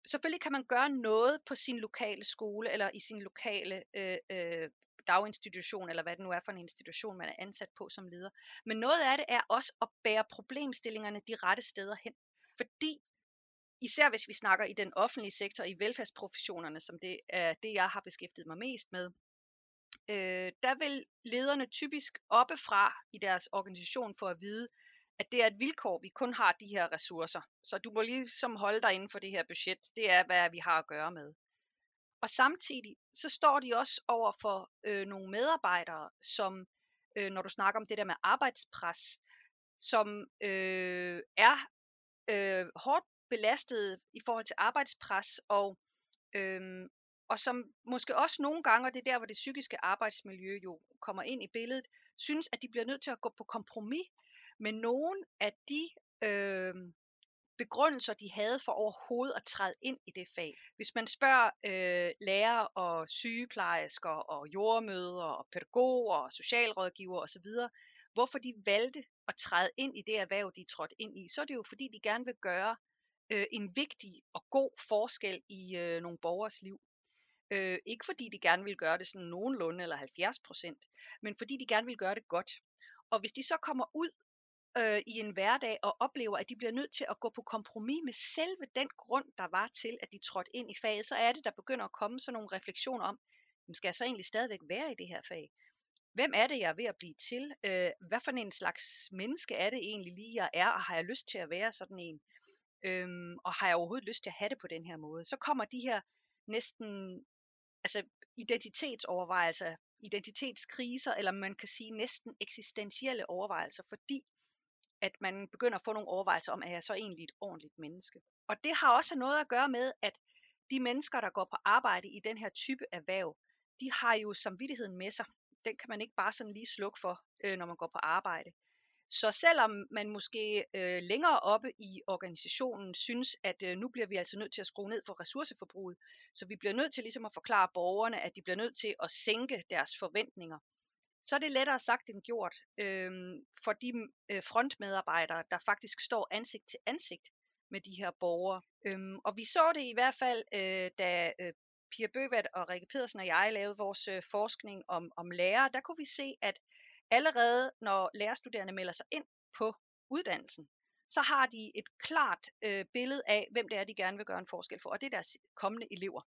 selvfølgelig kan man gøre noget på sin lokale skole eller i sin lokale øh, øh, daginstitution, eller hvad det nu er for en institution, man er ansat på som leder. Men noget af det er også at bære problemstillingerne de rette steder hen. Fordi især hvis vi snakker i den offentlige sektor, i velfærdsprofessionerne, som det er det, jeg har beskæftiget mig mest med, øh, der vil lederne typisk oppefra i deres organisation for at vide, at det er et vilkår, vi kun har de her ressourcer. Så du må ligesom holde dig inden for det her budget. Det er, hvad vi har at gøre med. Og samtidig så står de også over for øh, nogle medarbejdere, som, øh, når du snakker om det der med arbejdspres, som øh, er øh, hårdt belastet i forhold til arbejdspres, og, øh, og som måske også nogle gange, og det er der, hvor det psykiske arbejdsmiljø jo kommer ind i billedet, synes, at de bliver nødt til at gå på kompromis men nogle af de øh, begrundelser, de havde for overhovedet at træde ind i det fag. Hvis man spørger øh, lærere og sygeplejersker og jordmøder og pædagoger og socialrådgiver osv., hvorfor de valgte at træde ind i det erhverv, de trådte ind i, så er det jo fordi, de gerne vil gøre øh, en vigtig og god forskel i øh, nogle borgers liv. Øh, ikke fordi de gerne vil gøre det sådan nogenlunde eller 70 procent, men fordi de gerne vil gøre det godt. Og hvis de så kommer ud øh, i en hverdag og oplever, at de bliver nødt til at gå på kompromis med selve den grund, der var til, at de trådte ind i faget, så er det, der begynder at komme sådan nogle refleksioner om, skal jeg så egentlig stadigvæk være i det her fag? Hvem er det, jeg er ved at blive til? Øh, hvad for en slags menneske er det egentlig lige, jeg er, og har jeg lyst til at være sådan en? Øhm, og har jeg overhovedet lyst til at have det på den her måde? Så kommer de her næsten altså identitetsovervejelser, identitetskriser, eller man kan sige næsten eksistentielle overvejelser, fordi at man begynder at få nogle overvejelser om, at jeg så egentlig et ordentligt menneske? Og det har også noget at gøre med, at de mennesker, der går på arbejde i den her type erhverv, de har jo samvittigheden med sig. Den kan man ikke bare sådan lige slukke for, øh, når man går på arbejde. Så selvom man måske øh, længere oppe i organisationen synes, at øh, nu bliver vi altså nødt til at skrue ned for ressourceforbruget, så vi bliver nødt til ligesom at forklare borgerne, at de bliver nødt til at sænke deres forventninger, så er det lettere sagt end gjort øh, for de øh, frontmedarbejdere, der faktisk står ansigt til ansigt med de her borgere. Øhm, og vi så det i hvert fald, øh, da øh, Pia Bøvat og Rikke Pedersen og jeg lavede vores øh, forskning om, om lærere, der kunne vi se, at allerede når lærerstuderende melder sig ind på uddannelsen, så har de et klart øh, billede af, hvem det er, de gerne vil gøre en forskel for, og det er deres kommende elever.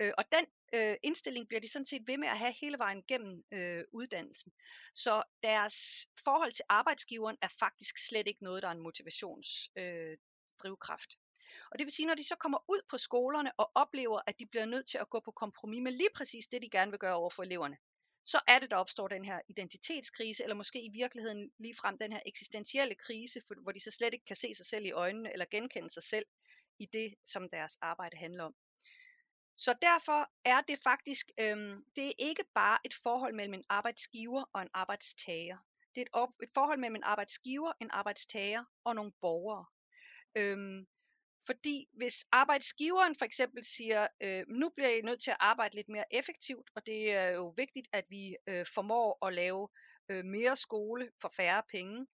Øh, og den øh, indstilling bliver de sådan set ved med at have hele vejen gennem øh, uddannelsen. Så deres forhold til arbejdsgiveren er faktisk slet ikke noget, der er en motivationsdrivkraft. Øh, og det vil sige, når de så kommer ud på skolerne og oplever, at de bliver nødt til at gå på kompromis med lige præcis det, de gerne vil gøre over for eleverne, så er det, der opstår den her identitetskrise, eller måske i virkeligheden lige frem den her eksistentielle krise, hvor de så slet ikke kan se sig selv i øjnene, eller genkende sig selv i det, som deres arbejde handler om. Så derfor er det faktisk, øhm, det er ikke bare et forhold mellem en arbejdsgiver og en arbejdstager. Det er et, op, et forhold mellem en arbejdsgiver, en arbejdstager og nogle borgere. Øhm, fordi hvis arbejdsgiveren for eksempel siger, øh, nu bliver I nødt til at arbejde lidt mere effektivt, og det er jo vigtigt, at vi øh, formår at lave øh, mere skole for færre penge,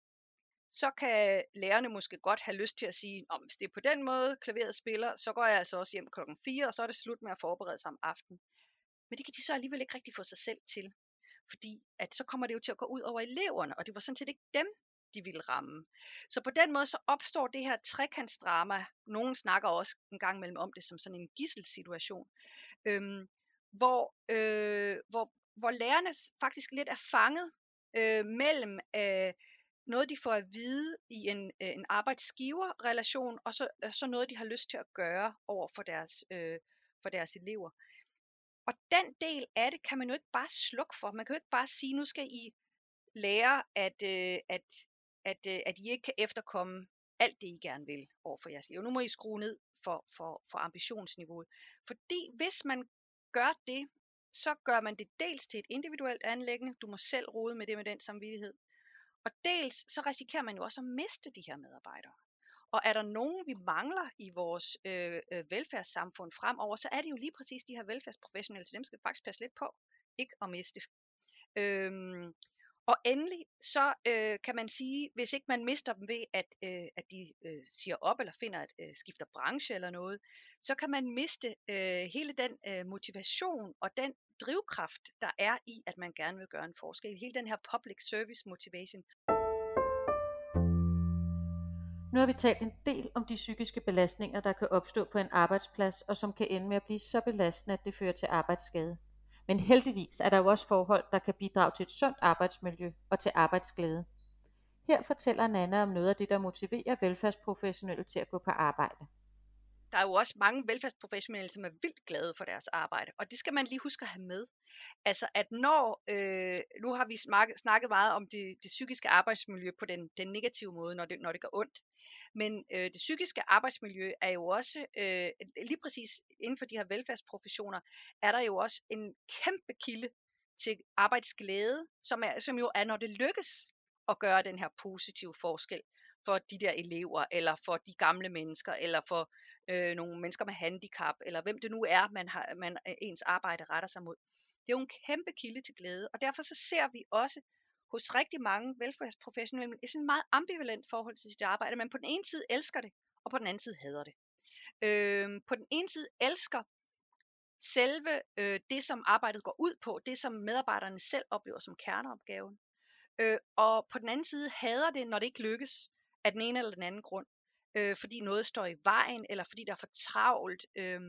så kan lærerne måske godt have lyst til at sige, om hvis det er på den måde, klaveret spiller, så går jeg altså også hjem klokken 4, og så er det slut med at forberede sig om aftenen. Men det kan de så alligevel ikke rigtig få sig selv til. Fordi at så kommer det jo til at gå ud over eleverne, og det var sådan set ikke dem, de ville ramme. Så på den måde så opstår det her trekantsdrama. Nogen snakker også en gang imellem om det som sådan en gisselsituation, øhm, hvor, øh, hvor, hvor lærerne faktisk lidt er fanget øh, mellem øh, noget, de får at vide i en, øh, en arbejdsgiverrelation, og så, øh, så noget, de har lyst til at gøre over for deres, øh, for deres elever. Og den del af det kan man jo ikke bare slukke for. Man kan jo ikke bare sige, nu skal I lære, at, øh, at, at, øh, at I ikke kan efterkomme alt det, I gerne vil over for jeres liv. Nu må I skrue ned for, for, for ambitionsniveauet. Fordi hvis man gør det, så gør man det dels til et individuelt anlæggende. Du må selv rode med det med den samvittighed. Og dels så risikerer man jo også at miste de her medarbejdere. Og er der nogen, vi mangler i vores øh, øh, velfærdssamfund fremover, så er det jo lige præcis de her velfærdsprofessionelle, så dem skal vi faktisk passe lidt på, ikke at miste. Øhm, og endelig så øh, kan man sige, hvis ikke man mister dem ved, at, øh, at de øh, siger op eller finder at øh, skifter branche eller noget, så kan man miste øh, hele den øh, motivation og den drivkraft, der er i, at man gerne vil gøre en forskel. Hele den her public service motivation. Nu har vi talt en del om de psykiske belastninger, der kan opstå på en arbejdsplads, og som kan ende med at blive så belastende, at det fører til arbejdsskade. Men heldigvis er der jo også forhold, der kan bidrage til et sundt arbejdsmiljø og til arbejdsglæde. Her fortæller Nana om noget af det, der motiverer velfærdsprofessionelle til at gå på arbejde der er jo også mange velfærdsprofessionelle, som er vildt glade for deres arbejde, og det skal man lige huske at have med. Altså at når, øh, nu har vi snakket meget om det, det psykiske arbejdsmiljø på den, den negative måde, når det, når det går ondt, men øh, det psykiske arbejdsmiljø er jo også, øh, lige præcis inden for de her velfærdsprofessioner, er der jo også en kæmpe kilde til arbejdsglæde, som, er, som jo er, når det lykkes at gøre den her positive forskel for de der elever, eller for de gamle mennesker, eller for øh, nogle mennesker med handicap, eller hvem det nu er, man har, man, øh, ens arbejde retter sig mod. Det er jo en kæmpe kilde til glæde, og derfor så ser vi også hos rigtig mange velfærdsprofessionelle et sådan meget ambivalent forhold til sit arbejde. Man på den ene side elsker det, og på den anden side hader det. Øh, på den ene side elsker selve øh, det, som arbejdet går ud på, det som medarbejderne selv oplever som kerneopgaven. Øh, og på den anden side hader det, når det ikke lykkes af den ene eller den anden grund. Øh, fordi noget står i vejen, eller fordi der er for travlt. Øh.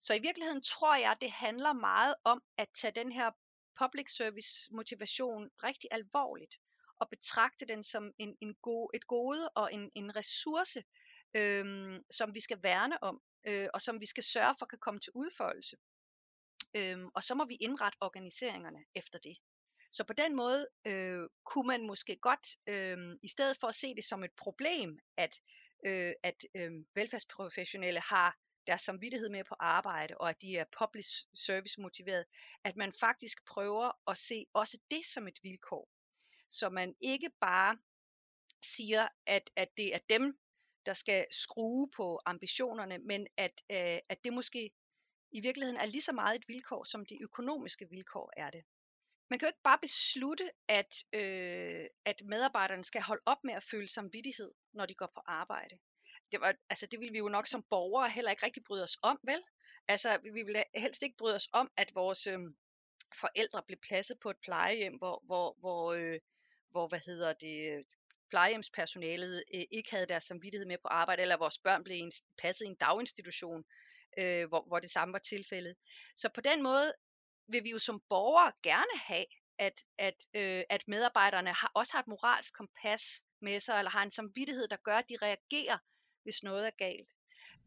Så i virkeligheden tror jeg, at det handler meget om at tage den her public service motivation rigtig alvorligt og betragte den som en, en go, et gode og en, en ressource, øh, som vi skal værne om, øh, og som vi skal sørge for kan komme til udfoldelse. Øhm, og så må vi indrette organiseringerne efter det. Så på den måde øh, kunne man måske godt, øh, i stedet for at se det som et problem, at, øh, at øh, velfærdsprofessionelle har deres samvittighed med på arbejde, og at de er public service motiveret, at man faktisk prøver at se også det som et vilkår. Så man ikke bare siger, at, at det er dem, der skal skrue på ambitionerne, men at, øh, at det måske i virkeligheden er lige så meget et vilkår, som de økonomiske vilkår er det. Man kan jo ikke bare beslutte, at, øh, at medarbejderne skal holde op med at føle samvittighed, når de går på arbejde. Det, var, altså, det vil vi jo nok som borgere heller ikke rigtig bryde os om, vel? Altså, vi vil helst ikke bryde os om, at vores øh, forældre blev pladset på et plejehjem, hvor, hvor, hvor, øh, hvor hvad hedder det, plejehjemspersonalet øh, ikke havde deres samvittighed med på arbejde, eller vores børn blev passet i en daginstitution, øh, hvor, hvor det samme var tilfældet. Så på den måde vil vi jo som borgere gerne have, at, at, øh, at medarbejderne har, også har et moralsk kompas med sig, eller har en samvittighed, der gør, at de reagerer, hvis noget er galt.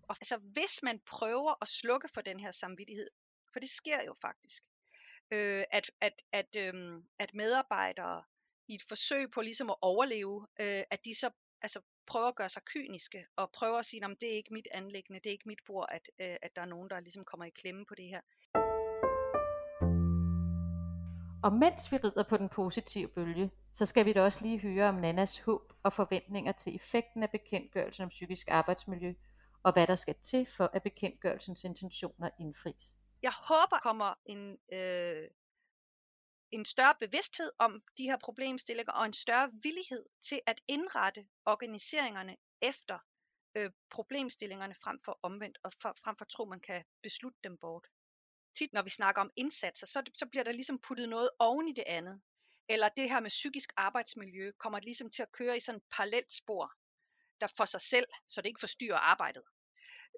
Og altså, hvis man prøver at slukke for den her samvittighed, for det sker jo faktisk, øh, at, at, at, øh, at medarbejdere i et forsøg på ligesom at overleve, øh, at de så altså, prøver at gøre sig kyniske, og prøver at sige, at det er ikke mit anlæggende, det er ikke mit bord, at, øh, at der er nogen, der ligesom kommer i klemme på det her. Og mens vi rider på den positive bølge, så skal vi da også lige høre om Nannas håb og forventninger til effekten af bekendtgørelsen om psykisk arbejdsmiljø, og hvad der skal til for, at bekendtgørelsens intentioner indfries. Jeg håber, kommer en, øh, en større bevidsthed om de her problemstillinger, og en større villighed til at indrette organiseringerne efter øh, problemstillingerne frem for omvendt, og for, frem for at tro, man kan beslutte dem bort tit, når vi snakker om indsatser, så, så bliver der ligesom puttet noget oven i det andet. Eller det her med psykisk arbejdsmiljø kommer ligesom til at køre i sådan et parallelt spor, der for sig selv, så det ikke forstyrrer arbejdet.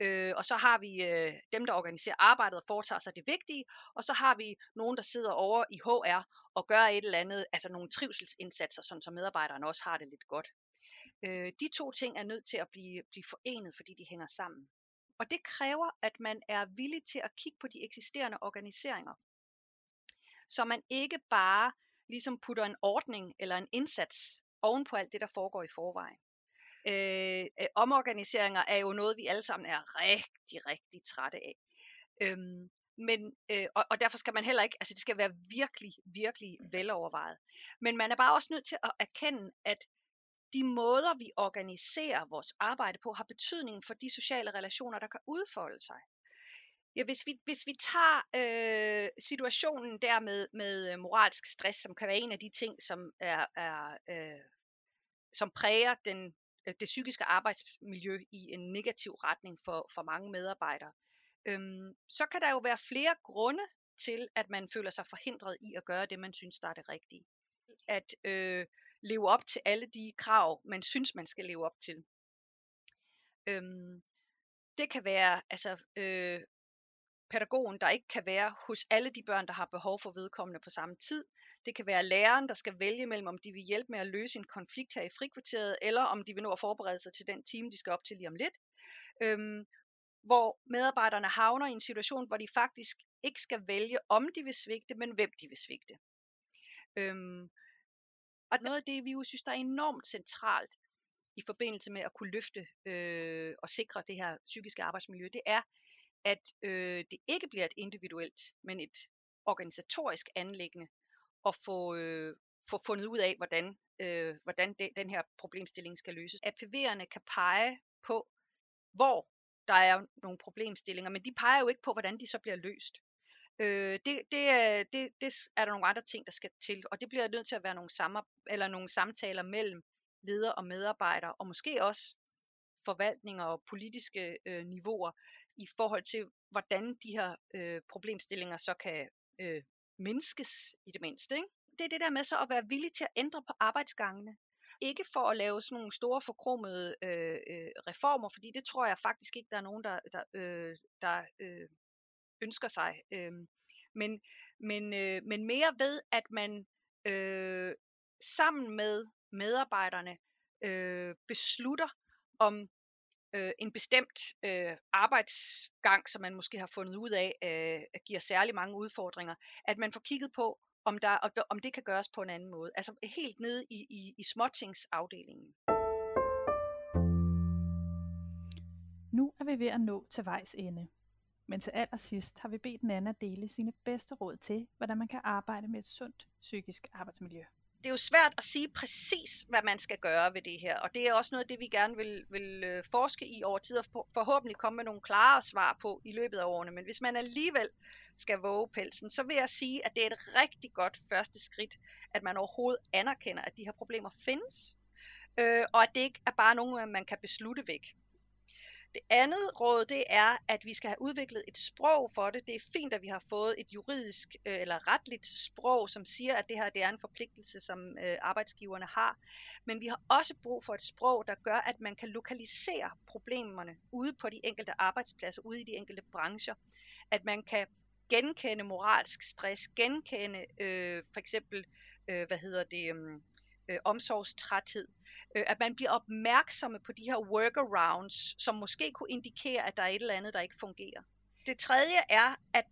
Øh, og så har vi øh, dem, der organiserer arbejdet og foretager sig det vigtige, og så har vi nogen, der sidder over i HR og gør et eller andet, altså nogle trivselsindsatser, sådan så medarbejderne også har det lidt godt. Øh, de to ting er nødt til at blive, blive forenet, fordi de hænger sammen. Og det kræver, at man er villig til at kigge på de eksisterende organiseringer. Så man ikke bare ligesom putter en ordning eller en indsats oven på alt det, der foregår i forvejen. Øh, øh, omorganiseringer er jo noget, vi alle sammen er rigtig, rigtig trætte af. Øhm, men, øh, og, og derfor skal man heller ikke, altså det skal være virkelig, virkelig velovervejet. Men man er bare også nødt til at erkende, at de måder, vi organiserer vores arbejde på, har betydning for de sociale relationer, der kan udfolde sig. Ja, hvis, vi, hvis vi tager øh, situationen der med, med øh, moralsk stress, som kan være en af de ting, som er, er øh, som præger den, øh, det psykiske arbejdsmiljø i en negativ retning for, for mange medarbejdere, øhm, så kan der jo være flere grunde til, at man føler sig forhindret i at gøre det, man synes, der er det rigtige. At øh, leve op til alle de krav, man synes, man skal leve op til. Øhm, det kan være altså, øh, pædagogen, der ikke kan være hos alle de børn, der har behov for vedkommende på samme tid. Det kan være læreren, der skal vælge mellem, om de vil hjælpe med at løse en konflikt her i frikvarteret, eller om de vil nå at forberede sig til den time, de skal op til lige om lidt. Øhm, hvor medarbejderne havner i en situation, hvor de faktisk ikke skal vælge, om de vil svigte, men hvem de vil svigte. Øhm, og noget af det, vi jo synes, der er enormt centralt i forbindelse med at kunne løfte øh, og sikre det her psykiske arbejdsmiljø, det er, at øh, det ikke bliver et individuelt, men et organisatorisk anlæggende at få, øh, få fundet ud af, hvordan, øh, hvordan de, den her problemstilling skal løses. APV'erne kan pege på, hvor der er nogle problemstillinger, men de peger jo ikke på, hvordan de så bliver løst. Øh, det, det, er, det, det er der nogle andre ting, der skal til, og det bliver nødt til at være nogle, samar- eller nogle samtaler mellem ledere og medarbejdere, og måske også forvaltninger og politiske øh, niveauer i forhold til, hvordan de her øh, problemstillinger så kan øh, mindskes i det mindste. Ikke? Det er det der med så at være villig til at ændre på arbejdsgangene. Ikke for at lave sådan nogle store forkromede øh, øh, reformer, fordi det tror jeg faktisk ikke, der er nogen, der, der, øh, der øh, ønsker sig. Øh, men, men, øh, men mere ved, at man øh, sammen med medarbejderne øh, beslutter, om øh, en bestemt øh, arbejdsgang, som man måske har fundet ud af, øh, giver særlig mange udfordringer, at man får kigget på, om, der, om det kan gøres på en anden måde. Altså helt nede i, i, i småtingsafdelingen. Nu er vi ved at nå til vejs ende. Men til allersidst har vi bedt Nana dele sine bedste råd til, hvordan man kan arbejde med et sundt psykisk arbejdsmiljø det er jo svært at sige præcis, hvad man skal gøre ved det her, og det er også noget af det, vi gerne vil, vil øh, forske i over tid, og forhåbentlig komme med nogle klare svar på i løbet af årene. Men hvis man alligevel skal våge pelsen, så vil jeg sige, at det er et rigtig godt første skridt, at man overhovedet anerkender, at de her problemer findes, øh, og at det ikke er bare nogen, man kan beslutte væk. Det andet råd, det er, at vi skal have udviklet et sprog for det. Det er fint, at vi har fået et juridisk øh, eller retligt sprog, som siger, at det her det er en forpligtelse, som øh, arbejdsgiverne har. Men vi har også brug for et sprog, der gør, at man kan lokalisere problemerne ude på de enkelte arbejdspladser, ude i de enkelte brancher. At man kan genkende moralsk stress, genkende øh, for eksempel, øh, hvad hedder det, øh, øh, omsorgstræthed. Øh, at man bliver opmærksomme på de her workarounds, som måske kunne indikere, at der er et eller andet, der ikke fungerer. Det tredje er, at,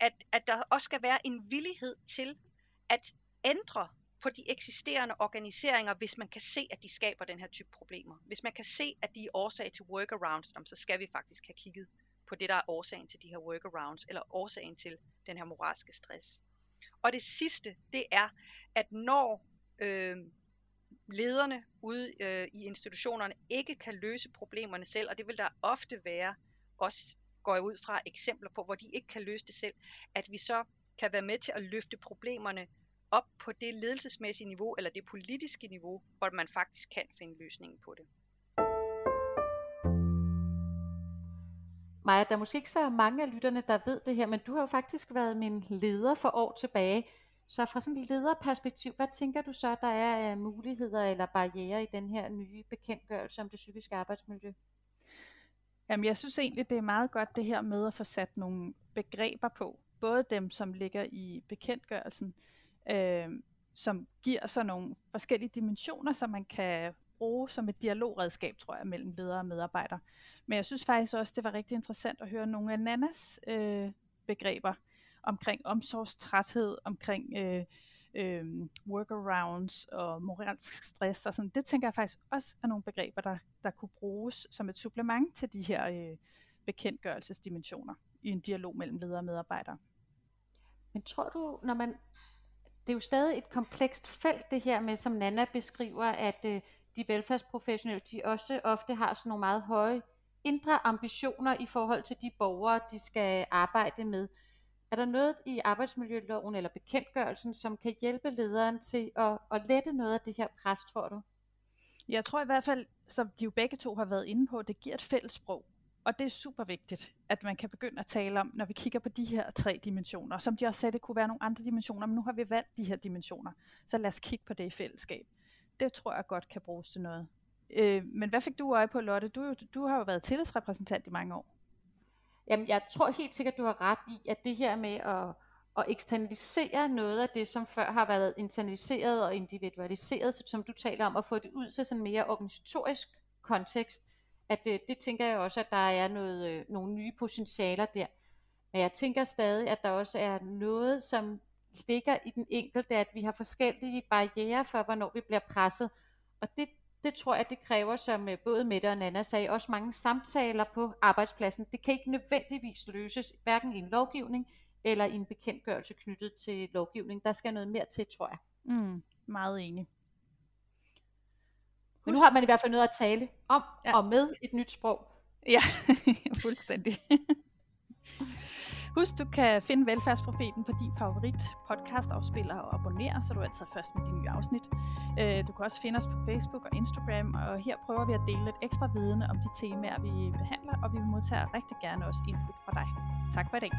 at, at der også skal være en villighed til at ændre på de eksisterende organiseringer, hvis man kan se, at de skaber den her type problemer. Hvis man kan se, at de er årsag til workarounds, så skal vi faktisk have kigget på det, der er årsagen til de her workarounds, eller årsagen til den her moralske stress. Og det sidste, det er, at når øh, lederne ude øh, i institutionerne ikke kan løse problemerne selv, og det vil der ofte være, også går jeg ud fra eksempler på, hvor de ikke kan løse det selv, at vi så kan være med til at løfte problemerne op på det ledelsesmæssige niveau, eller det politiske niveau, hvor man faktisk kan finde løsningen på det. Maja, der er måske ikke så mange af lytterne, der ved det her, men du har jo faktisk været min leder for år tilbage. Så fra sådan et lederperspektiv, hvad tænker du så, der er af muligheder eller barriere i den her nye bekendtgørelse om det psykiske arbejdsmiljø? Jamen, jeg synes egentlig, det er meget godt det her med at få sat nogle begreber på. Både dem, som ligger i bekendtgørelsen, øh, som giver så nogle forskellige dimensioner, som man kan bruge som et dialogredskab, tror jeg, mellem ledere og medarbejdere. Men jeg synes faktisk også, det var rigtig interessant at høre nogle af Nannas øh, begreber, omkring omsorgstræthed, omkring øh, øh, workarounds og moralsk stress og sådan. Det tænker jeg faktisk også er nogle begreber, der, der kunne bruges som et supplement til de her øh, bekendtgørelsesdimensioner i en dialog mellem ledere og medarbejdere. Men tror du, når man det er jo stadig et komplekst felt det her med, som Nana beskriver, at øh, de velfærdsprofessionelle, de også ofte har sådan nogle meget høje indre ambitioner i forhold til de borgere, de skal arbejde med. Er der noget i arbejdsmiljøloven eller bekendtgørelsen, som kan hjælpe lederen til at, at lette noget af det her pres, tror du? Jeg tror i hvert fald, som de jo begge to har været inde på, det giver et fælles sprog. Og det er super vigtigt, at man kan begynde at tale om, når vi kigger på de her tre dimensioner. Som de også sagde, det kunne være nogle andre dimensioner, men nu har vi valgt de her dimensioner. Så lad os kigge på det i fællesskab. Det tror jeg godt kan bruges til noget. Øh, men hvad fik du øje på, Lotte? Du, du har jo været tillidsrepræsentant i mange år. Jamen, jeg tror helt sikkert, du har ret i, at det her med at, at eksternalisere noget af det, som før har været internaliseret og individualiseret, som du taler om, at få det ud til sådan mere organisatorisk kontekst, at det, det tænker jeg også, at der er noget, øh, nogle nye potentialer der. Men jeg tænker stadig, at der også er noget, som ligger i den enkelte, at vi har forskellige barriere for, hvornår vi bliver presset. Og det, det tror jeg, det kræver, som øh, både Mette og Nana sagde, også mange samtaler på arbejdspladsen. Det kan ikke nødvendigvis løses, hverken i en lovgivning eller i en bekendtgørelse knyttet til lovgivning. Der skal noget mere til, tror jeg. Mm, meget enig. Men nu har man i hvert fald noget at tale om ja. og med et nyt sprog. Ja, fuldstændig. Husk, du kan finde Velfærdsprofeten på din favorit podcast afspiller og abonnere, så du er altid først med de nye afsnit. Øh, du kan også finde os på Facebook og Instagram, og her prøver vi at dele lidt ekstra viden om de temaer, vi behandler, og vi modtager rigtig gerne også input fra dig. Tak for i dag.